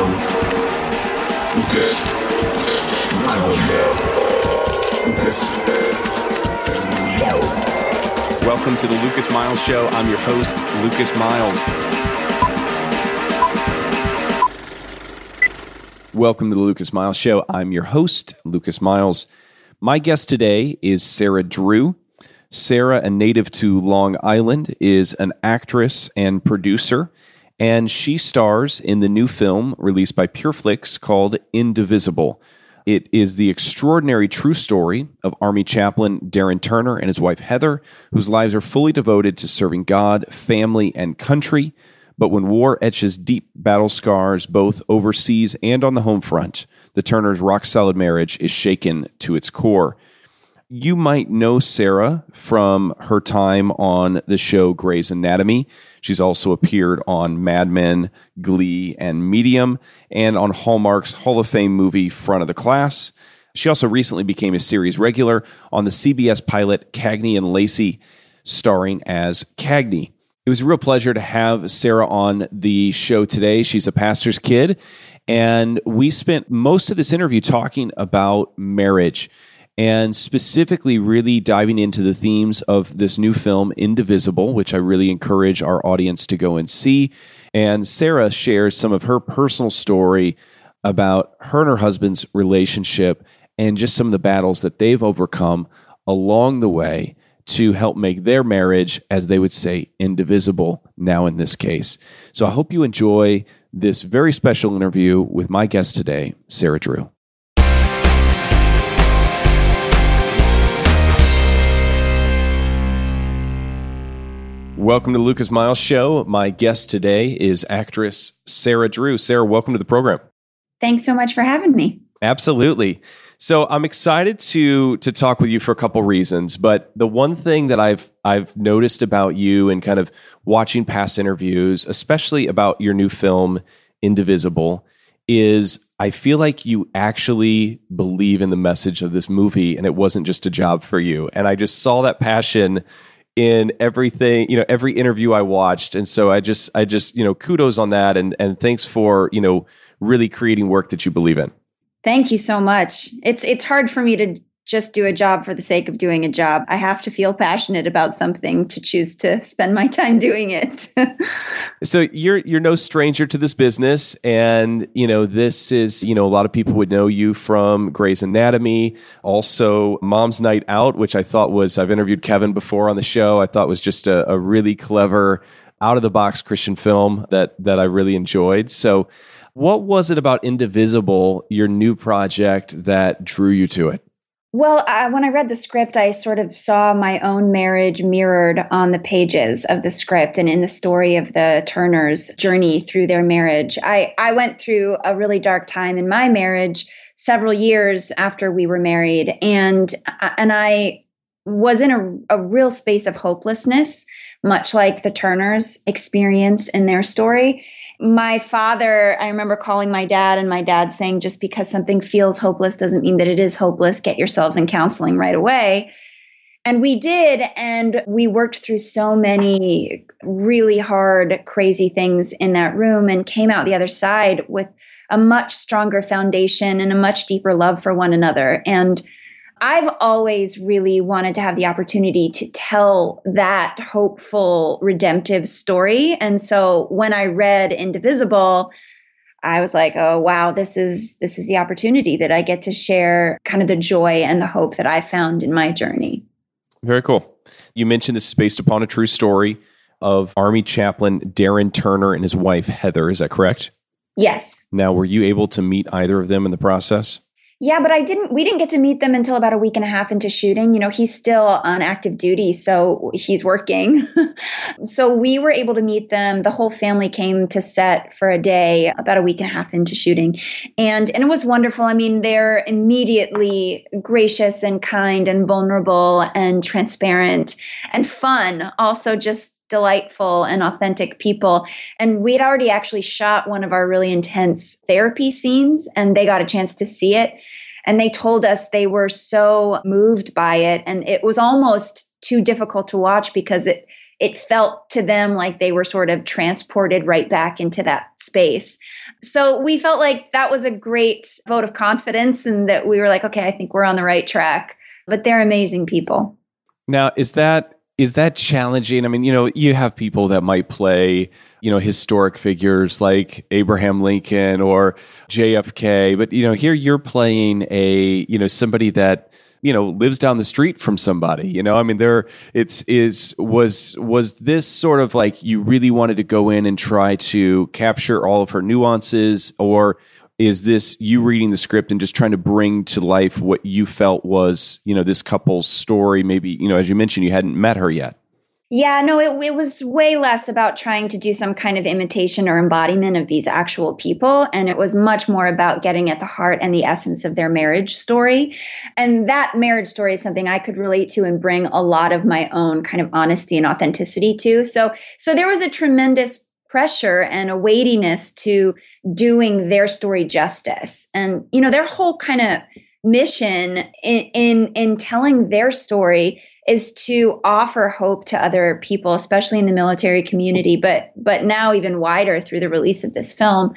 show. Lucas. Lucas. Welcome to the Lucas Miles Show. I'm your host, Lucas Miles. Welcome to the Lucas Miles Show. I'm your host, Lucas Miles. My guest today is Sarah Drew. Sarah, a native to Long Island, is an actress and producer, and she stars in the new film released by PureFlix called Indivisible. It is the extraordinary true story of Army chaplain Darren Turner and his wife Heather, whose lives are fully devoted to serving God, family, and country. But when war etches deep battle scars both overseas and on the home front, the Turners' rock solid marriage is shaken to its core. You might know Sarah from her time on the show Grey's Anatomy. She's also appeared on Mad Men, Glee, and Medium, and on Hallmark's Hall of Fame movie Front of the Class. She also recently became a series regular on the CBS pilot Cagney and Lacey, starring as Cagney. It was a real pleasure to have Sarah on the show today. She's a pastor's kid, and we spent most of this interview talking about marriage and specifically really diving into the themes of this new film, Indivisible, which I really encourage our audience to go and see. And Sarah shares some of her personal story about her and her husband's relationship and just some of the battles that they've overcome along the way to help make their marriage, as they would say, indivisible now in this case. So I hope you enjoy this very special interview with my guest today, Sarah Drew. Welcome to the Lucas Miles Show. My guest today is actress Sarah Drew. Sarah, welcome to the program. Thanks so much for having me. Absolutely. So I'm excited to to talk with you for a couple reasons, but the one thing that I've I've noticed about you and kind of watching past interviews, especially about your new film Indivisible, is I feel like you actually believe in the message of this movie and it wasn't just a job for you. And I just saw that passion in everything, you know, every interview I watched. And so I just I just, you know, kudos on that and and thanks for, you know, really creating work that you believe in. Thank you so much. It's it's hard for me to just do a job for the sake of doing a job. I have to feel passionate about something to choose to spend my time doing it. so you're you're no stranger to this business and you know this is, you know, a lot of people would know you from Grey's Anatomy, also Mom's Night Out, which I thought was I've interviewed Kevin before on the show. I thought was just a, a really clever out of the box Christian film that that I really enjoyed. So what was it about Indivisible, your new project, that drew you to it? Well, uh, when I read the script, I sort of saw my own marriage mirrored on the pages of the script and in the story of the Turners' journey through their marriage. I, I went through a really dark time in my marriage several years after we were married, and uh, and I was in a, a real space of hopelessness, much like the Turners experienced in their story my father, I remember calling my dad and my dad saying, just because something feels hopeless doesn't mean that it is hopeless. Get yourselves in counseling right away. And we did. And we worked through so many really hard, crazy things in that room and came out the other side with a much stronger foundation and a much deeper love for one another. And I've always really wanted to have the opportunity to tell that hopeful, redemptive story. And so when I read Indivisible, I was like, oh wow, this is this is the opportunity that I get to share kind of the joy and the hope that I found in my journey. Very cool. You mentioned this is based upon a true story of Army chaplain Darren Turner and his wife Heather. Is that correct? Yes. Now, were you able to meet either of them in the process? Yeah, but I didn't we didn't get to meet them until about a week and a half into shooting. You know, he's still on active duty, so he's working. so we were able to meet them. The whole family came to set for a day about a week and a half into shooting. And and it was wonderful. I mean, they're immediately gracious and kind and vulnerable and transparent and fun. Also just delightful and authentic people. And we'd already actually shot one of our really intense therapy scenes, and they got a chance to see it. And they told us they were so moved by it. And it was almost too difficult to watch because it, it felt to them like they were sort of transported right back into that space. So we felt like that was a great vote of confidence and that we were like, okay, I think we're on the right track. But they're amazing people. Now, is that is that challenging? I mean, you know, you have people that might play, you know, historic figures like Abraham Lincoln or JFK, but you know, here you're playing a, you know, somebody that you know lives down the street from somebody you know i mean there it's is was was this sort of like you really wanted to go in and try to capture all of her nuances or is this you reading the script and just trying to bring to life what you felt was you know this couple's story maybe you know as you mentioned you hadn't met her yet yeah, no, it, it was way less about trying to do some kind of imitation or embodiment of these actual people. And it was much more about getting at the heart and the essence of their marriage story. And that marriage story is something I could relate to and bring a lot of my own kind of honesty and authenticity to. So, so there was a tremendous pressure and a weightiness to doing their story justice. And, you know, their whole kind of mission in, in, in telling their story is to offer hope to other people especially in the military community but but now even wider through the release of this film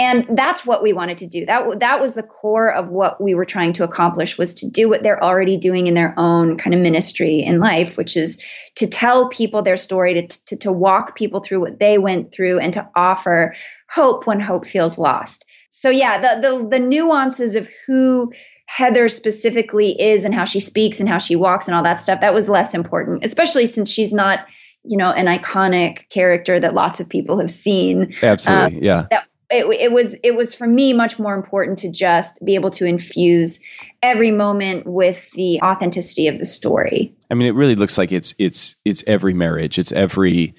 and that's what we wanted to do. That that was the core of what we were trying to accomplish was to do what they're already doing in their own kind of ministry in life which is to tell people their story to, to, to walk people through what they went through and to offer hope when hope feels lost. So yeah the the, the nuances of who heather specifically is and how she speaks and how she walks and all that stuff that was less important especially since she's not you know an iconic character that lots of people have seen. Absolutely um, yeah. that it, it was it was for me much more important to just be able to infuse every moment with the authenticity of the story. I mean, it really looks like it's it's it's every marriage, it's every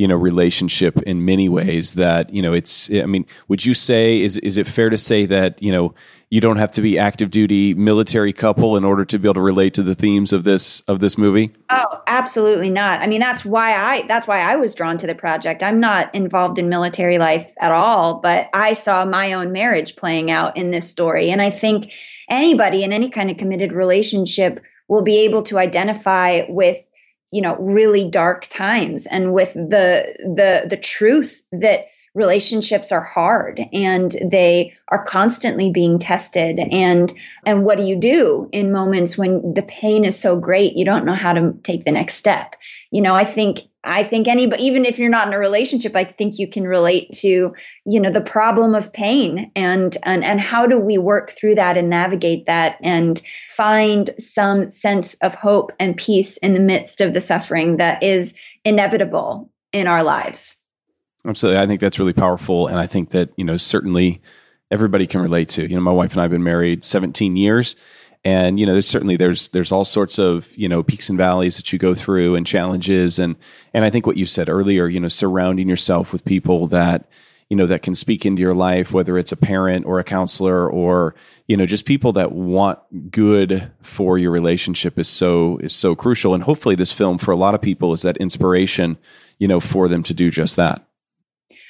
you know relationship in many mm-hmm. ways that you know it's i mean would you say is is it fair to say that you know you don't have to be active duty military couple in order to be able to relate to the themes of this of this movie? Oh absolutely not. I mean that's why i that's why i was drawn to the project. I'm not involved in military life at all but i saw my own marriage playing out in this story. And i think anybody in any kind of committed relationship will be able to identify with you know really dark times. And with the the the truth that relationships are hard and they are constantly being tested. And and what do you do in moments when the pain is so great you don't know how to take the next step? You know i think i think anybody even if you're not in a relationship i think you can relate to you know the problem of pain and and and how do we work through that and navigate that and find some sense of hope and peace in the midst of the suffering that is inevitable in our lives Absolutely. I think that's really powerful. And I think that, you know, certainly everybody can relate to. You know, my wife and I have been married 17 years. And, you know, there's certainly there's there's all sorts of, you know, peaks and valleys that you go through and challenges. And and I think what you said earlier, you know, surrounding yourself with people that, you know, that can speak into your life, whether it's a parent or a counselor or, you know, just people that want good for your relationship is so is so crucial. And hopefully this film for a lot of people is that inspiration, you know, for them to do just that.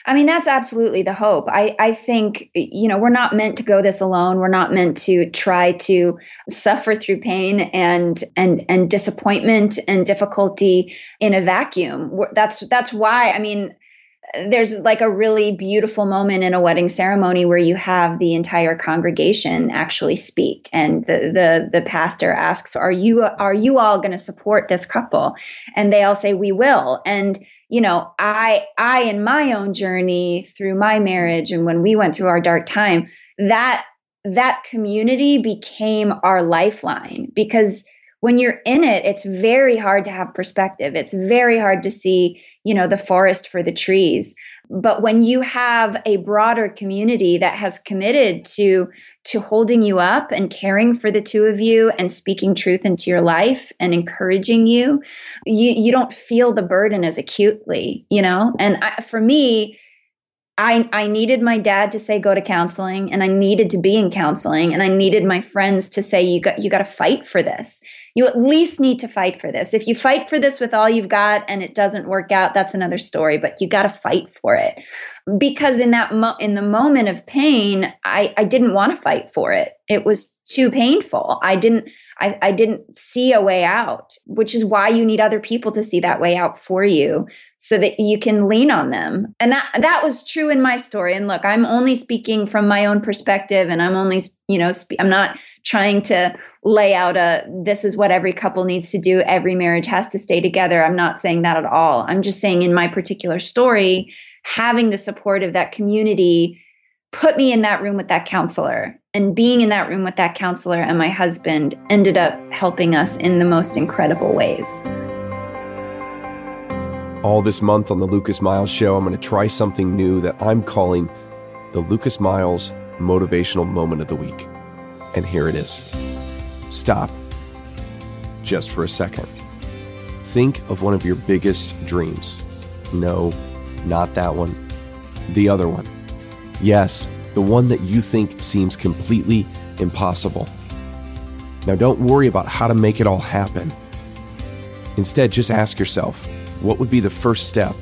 I mean, that's absolutely the hope. I, I think, you know, we're not meant to go this alone. We're not meant to try to suffer through pain and and and disappointment and difficulty in a vacuum. That's that's why. I mean, there's like a really beautiful moment in a wedding ceremony where you have the entire congregation actually speak and the the the pastor asks are you are you all going to support this couple and they all say we will and you know i i in my own journey through my marriage and when we went through our dark time that that community became our lifeline because when you're in it it's very hard to have perspective. It's very hard to see you know the forest for the trees but when you have a broader community that has committed to to holding you up and caring for the two of you and speaking truth into your life and encouraging you you you don't feel the burden as acutely you know? And I, for me I, I needed my dad to say go to counseling and I needed to be in counseling and I needed my friends to say you got you got to fight for this you at least need to fight for this. If you fight for this with all you've got and it doesn't work out, that's another story, but you got to fight for it. Because in that mo- in the moment of pain, I I didn't want to fight for it. It was too painful. I didn't I, I didn't see a way out, which is why you need other people to see that way out for you so that you can lean on them. And that that was true in my story. And look, I'm only speaking from my own perspective and I'm only, you know, spe- I'm not trying to lay out a this is what every couple needs to do, every marriage has to stay together. I'm not saying that at all. I'm just saying in my particular story, having the support of that community put me in that room with that counselor and being in that room with that counselor and my husband ended up helping us in the most incredible ways. All this month on the Lucas Miles Show, I'm going to try something new that I'm calling the Lucas Miles Motivational Moment of the Week. And here it is Stop just for a second. Think of one of your biggest dreams. No, not that one. The other one. Yes, the one that you think seems completely impossible. Now, don't worry about how to make it all happen. Instead, just ask yourself what would be the first step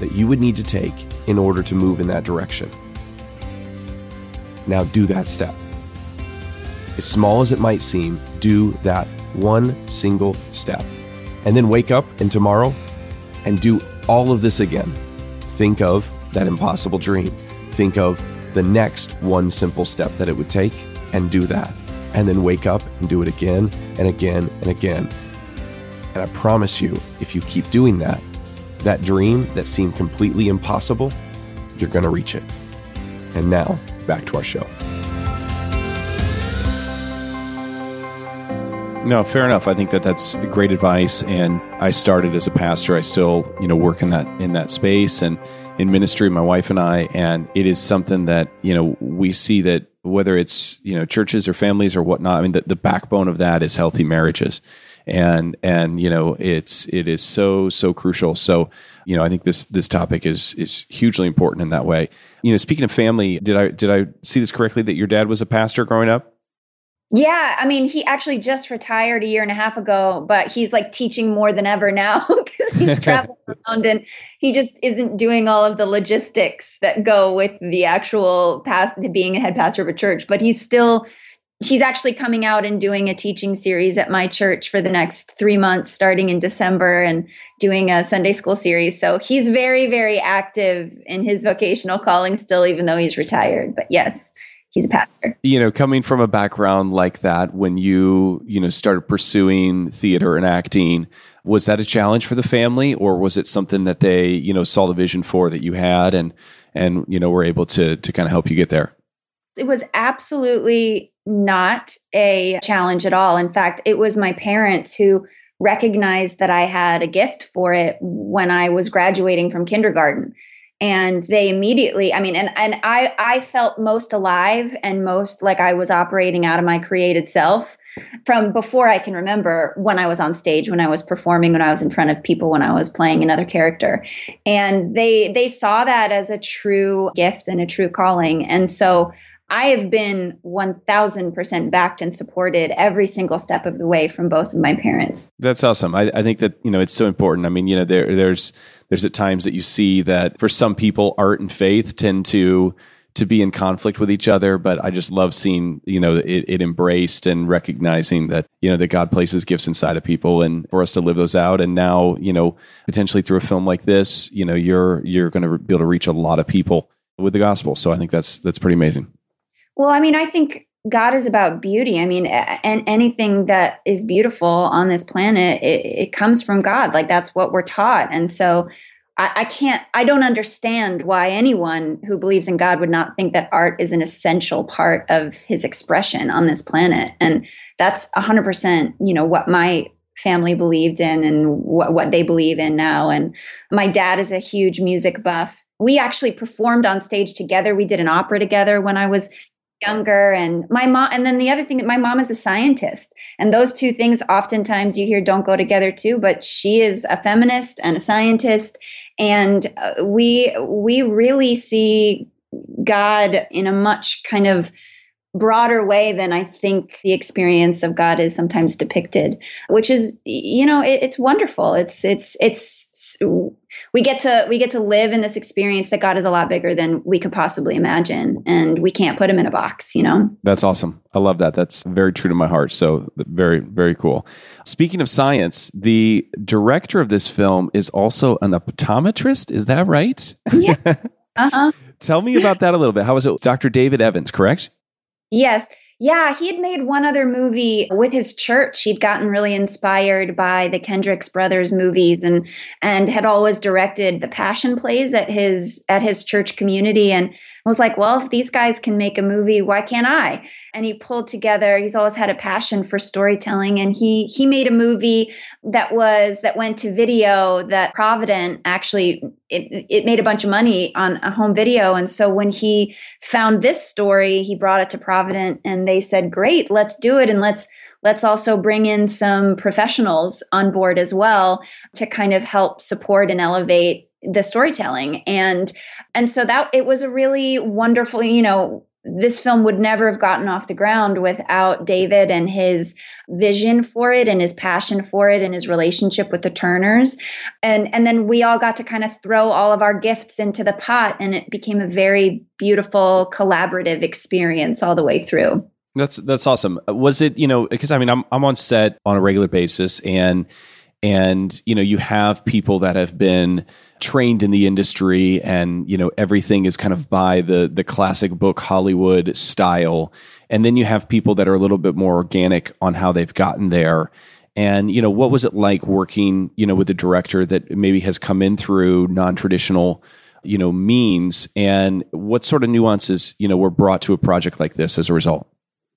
that you would need to take in order to move in that direction? Now, do that step. As small as it might seem, do that one single step. And then wake up and tomorrow and do all of this again. Think of that impossible dream. Think of the next one simple step that it would take and do that. And then wake up and do it again and again and again. And I promise you, if you keep doing that, that dream that seemed completely impossible, you're going to reach it. And now, back to our show. No, fair enough. I think that that's great advice. And I started as a pastor. I still, you know, work in that in that space and in ministry. My wife and I, and it is something that you know we see that whether it's you know churches or families or whatnot. I mean, the, the backbone of that is healthy marriages, and and you know it's it is so so crucial. So you know, I think this this topic is is hugely important in that way. You know, speaking of family, did I did I see this correctly that your dad was a pastor growing up? Yeah, I mean, he actually just retired a year and a half ago, but he's like teaching more than ever now because he's traveling around and he just isn't doing all of the logistics that go with the actual past being a head pastor of a church. But he's still he's actually coming out and doing a teaching series at my church for the next three months, starting in December, and doing a Sunday school series. So he's very, very active in his vocational calling still, even though he's retired. But yes he's a pastor. You know, coming from a background like that, when you, you know, started pursuing theater and acting, was that a challenge for the family or was it something that they, you know, saw the vision for that you had and, and, you know, were able to, to kind of help you get there? It was absolutely not a challenge at all. In fact, it was my parents who recognized that I had a gift for it when I was graduating from kindergarten and they immediately i mean and and i i felt most alive and most like i was operating out of my created self from before i can remember when i was on stage when i was performing when i was in front of people when i was playing another character. And they they saw that as a true gift and a true calling. And so I have been 1000% backed and supported every single step of the way from both of my parents. That's awesome. I, I, think that, you know, it's so important. I mean, you know, there, there's, there's at times that you see that for some people, art and faith tend to, to be in conflict with each other, but I just love seeing, you know, it, it embraced and recognizing that, you know, that God places gifts inside of people and for us to live those out. And now, you know, potentially through a film like this, you know, you're, you're going to be able to reach a lot of people with the gospel. So I think that's, that's pretty amazing. Well, I mean, I think God is about beauty. I mean, and anything that is beautiful on this planet, it, it comes from God. Like that's what we're taught. And so I, I, can't, I don't understand why anyone who believes in God would not think that art is an essential part of his expression on this planet. And that's 100%, you know, what my family believed in and what, what they believe in now. And my dad is a huge music buff. We actually performed on stage together. We did an opera together when I was younger and my mom and then the other thing that my mom is a scientist and those two things oftentimes you hear don't go together too but she is a feminist and a scientist and uh, we we really see god in a much kind of broader way than I think the experience of God is sometimes depicted, which is, you know, it, it's wonderful. It's, it's, it's, we get to, we get to live in this experience that God is a lot bigger than we could possibly imagine. And we can't put him in a box, you know? That's awesome. I love that. That's very true to my heart. So very, very cool. Speaking of science, the director of this film is also an optometrist. Is that right? Yeah. Uh-huh. Tell me about that a little bit. How was it? Dr. David Evans, correct? Yes. Yeah, he had made one other movie with his church. He'd gotten really inspired by the Kendricks brothers movies and and had always directed the passion plays at his at his church community and I was like, well, if these guys can make a movie, why can't I? And he pulled together, he's always had a passion for storytelling and he he made a movie that was that went to video that Provident actually it, it made a bunch of money on a home video and so when he found this story, he brought it to Provident and they said, "Great, let's do it and let's let's also bring in some professionals on board as well to kind of help support and elevate the storytelling and and so that it was a really wonderful you know this film would never have gotten off the ground without David and his vision for it and his passion for it and his relationship with the Turners. And and then we all got to kind of throw all of our gifts into the pot and it became a very beautiful collaborative experience all the way through. That's that's awesome. Was it, you know, because I mean I'm I'm on set on a regular basis and and you know you have people that have been trained in the industry and you know everything is kind of by the the classic book hollywood style. And then you have people that are a little bit more organic on how they've gotten there. And you know what was it like working you know with a director that maybe has come in through non-traditional you know means? And what sort of nuances you know were brought to a project like this as a result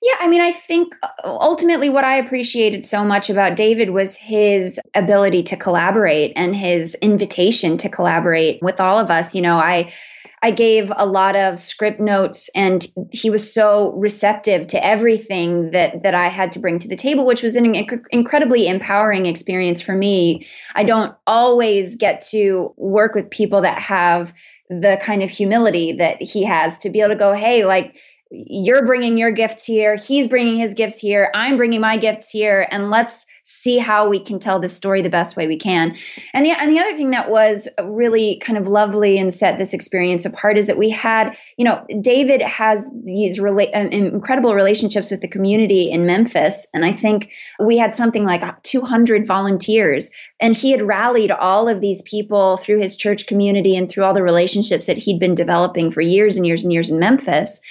yeah, I mean, I think uh, ultimately what I appreciated so much about David was his ability to collaborate and his invitation to collaborate with all of us. You know, I I gave a lot of script notes and he was so receptive to everything that that I had to bring to the table which was an inc- incredibly empowering experience for me. I don't always get to work with people that have the kind of humility that he has to be able to go, "Hey, like you're bringing your gifts here he's bringing his gifts here i'm bringing my gifts here and let's see how we can tell this story the best way we can. And the and the other thing that was really kind of lovely and set this experience apart is that we had you know david has these rela- uh, incredible relationships with the community in memphis and i think we had something like 200 volunteers and he had rallied all of these people through his church community and through all the relationships that he'd been developing for years and years and years in memphis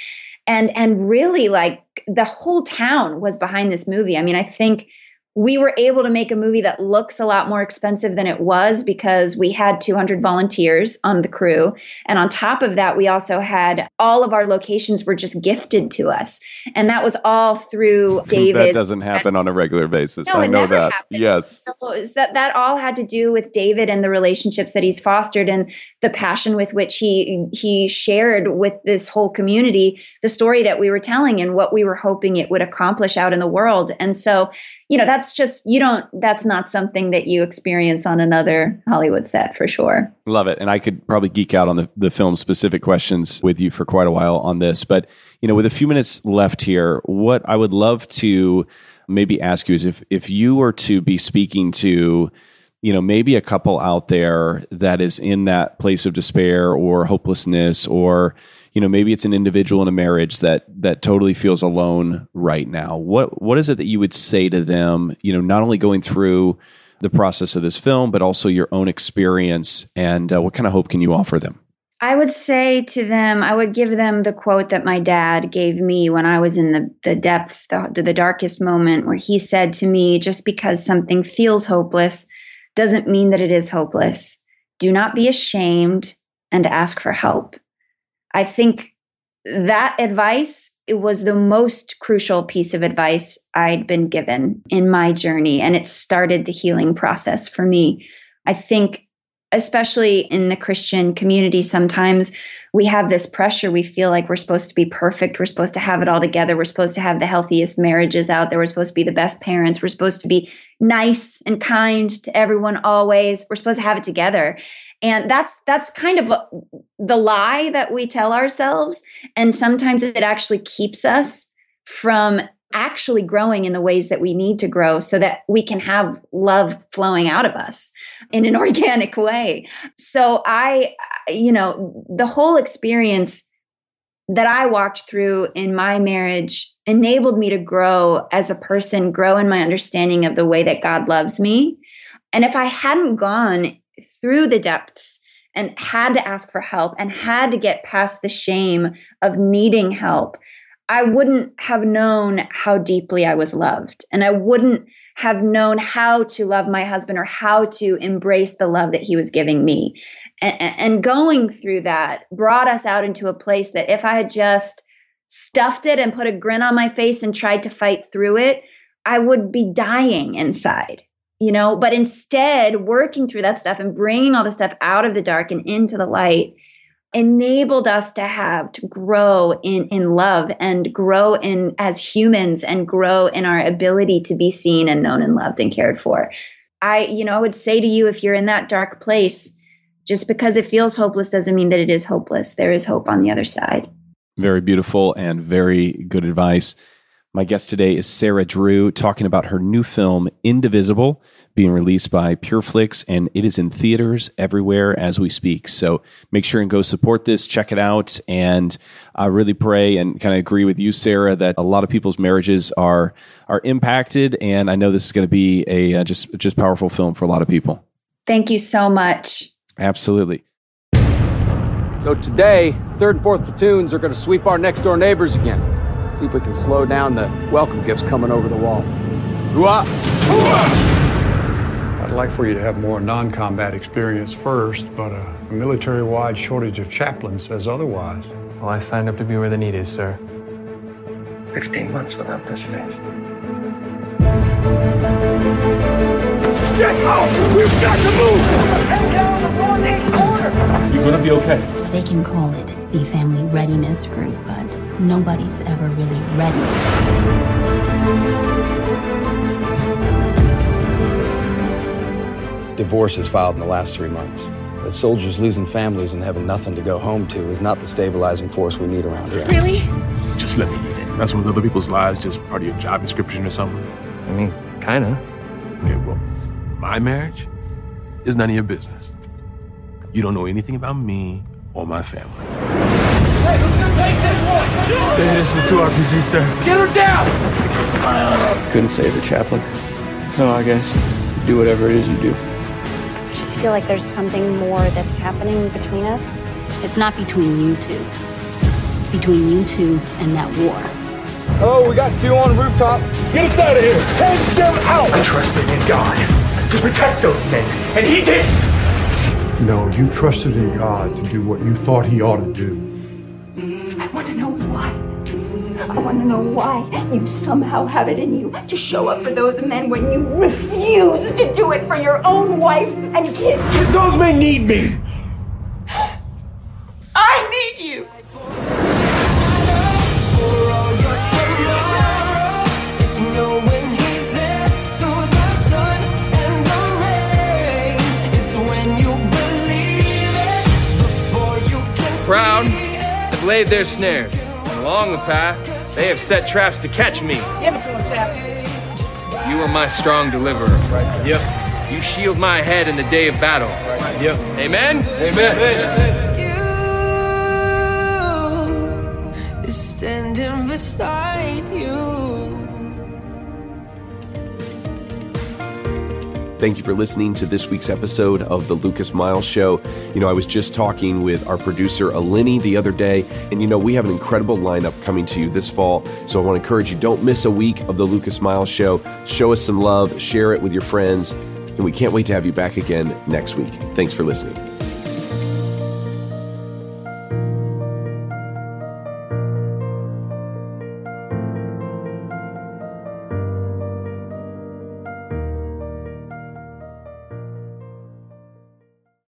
and and really like the whole town was behind this movie. I mean i think we were able to make a movie that looks a lot more expensive than it was because we had 200 volunteers on the crew. And on top of that, we also had all of our locations were just gifted to us. And that was all through David. that doesn't happen on a regular basis. No, I know that. Happens. Yes. So that, that all had to do with David and the relationships that he's fostered and the passion with which he he shared with this whole community the story that we were telling and what we were hoping it would accomplish out in the world. And so you know that's just you don't that's not something that you experience on another hollywood set for sure. Love it. And i could probably geek out on the, the film specific questions with you for quite a while on this. But you know with a few minutes left here what i would love to maybe ask you is if if you were to be speaking to you know maybe a couple out there that is in that place of despair or hopelessness or you know maybe it's an individual in a marriage that that totally feels alone right now what what is it that you would say to them you know not only going through the process of this film but also your own experience and uh, what kind of hope can you offer them I would say to them, I would give them the quote that my dad gave me when I was in the, the depths, the, the darkest moment, where he said to me, just because something feels hopeless doesn't mean that it is hopeless. Do not be ashamed and ask for help. I think that advice it was the most crucial piece of advice I'd been given in my journey and it started the healing process for me. I think especially in the Christian community sometimes we have this pressure. We feel like we're supposed to be perfect. We're supposed to have it all together. We're supposed to have the healthiest marriages out there. We're supposed to be the best parents. We're supposed to be nice and kind to everyone always. We're supposed to have it together and that's that's kind of the lie that we tell ourselves and sometimes it actually keeps us from actually growing in the ways that we need to grow so that we can have love flowing out of us in an organic way. So I, you know, the whole experience that I walked through in my marriage enabled me to grow as a person, grow in my understanding of the way that God loves me. And if I hadn't gone through the depths and had to ask for help and had to get past the shame of needing help, I wouldn't have known how deeply I was loved. And I wouldn't have known how to love my husband or how to embrace the love that he was giving me. And, and, going through that brought us out into a place that if I had just stuffed it and put a grin on my face and tried to fight through it, I would be dying inside, you know. But instead, working through that stuff and bringing all the stuff out of the dark and into the light enabled us to have to grow in in love and grow in as humans and grow in our ability to be seen and known and loved and cared for. I you know i would say to you if you're in that dark place just because it feels hopeless doesn't mean that it is hopeless. There is hope on the other side. Very beautiful and very good advice my guest today is Sarah Drew talking about her new film, Indivisible, being released by PureFlix, and it is in theaters everywhere as we speak. So make sure and go support this, check it out. And I really pray and kind of agree with you, Sarah, that a lot of people's marriages are are impacted. And I know this is going to be a uh, just just powerful film for a lot of people. Thank you so much. Absolutely. So today, third and fourth platoons are going to sweep our next door neighbors again. See if we can slow down the welcome gifts coming over the wall. Hooah! I'd like for you to have more non-combat experience first, but a military-wide shortage of chaplains says otherwise. Well, I signed up to be where the need is, sir. 15 months without this face. Get out! We've got to move! Head down corner! You're gonna be okay. They can call it the Family Readiness Group, but nobody's ever really ready. Divorce is filed in the last three months. But soldiers losing families and having nothing to go home to is not the stabilizing force we need around here. Really? Just let me that's with other people's lives just part of your job description or something? I mean, kinda. Okay, well, my marriage is none of your business. You don't know anything about me or my family. Hey, who's gonna take this one? This is two RPGs, sir. Get her down! Couldn't save the chaplain. So I guess do whatever it is you do. I just feel like there's something more that's happening between us. It's not between you two. It's between you two and that war. Oh, we got two on the rooftop. Get us out of here. Take them out. I trusted in God to protect those men, and he did. No, you trusted in God to do what you thought he ought to do. I want to know why. I want to know why you somehow have it in you to show up for those men when you refuse to do it for your own wife and kids. Those men need me. Laid their snares, and along the path, they have set traps to catch me. Give it to him, Chap. You are my strong deliverer. Right. Yep. You shield my head in the day of battle. Right. Yep. Amen? Amen. Amen. Standing beside you. Thank you for listening to this week's episode of The Lucas Miles Show. You know, I was just talking with our producer, Alini, the other day, and you know, we have an incredible lineup coming to you this fall. So I want to encourage you don't miss a week of The Lucas Miles Show. Show us some love, share it with your friends, and we can't wait to have you back again next week. Thanks for listening.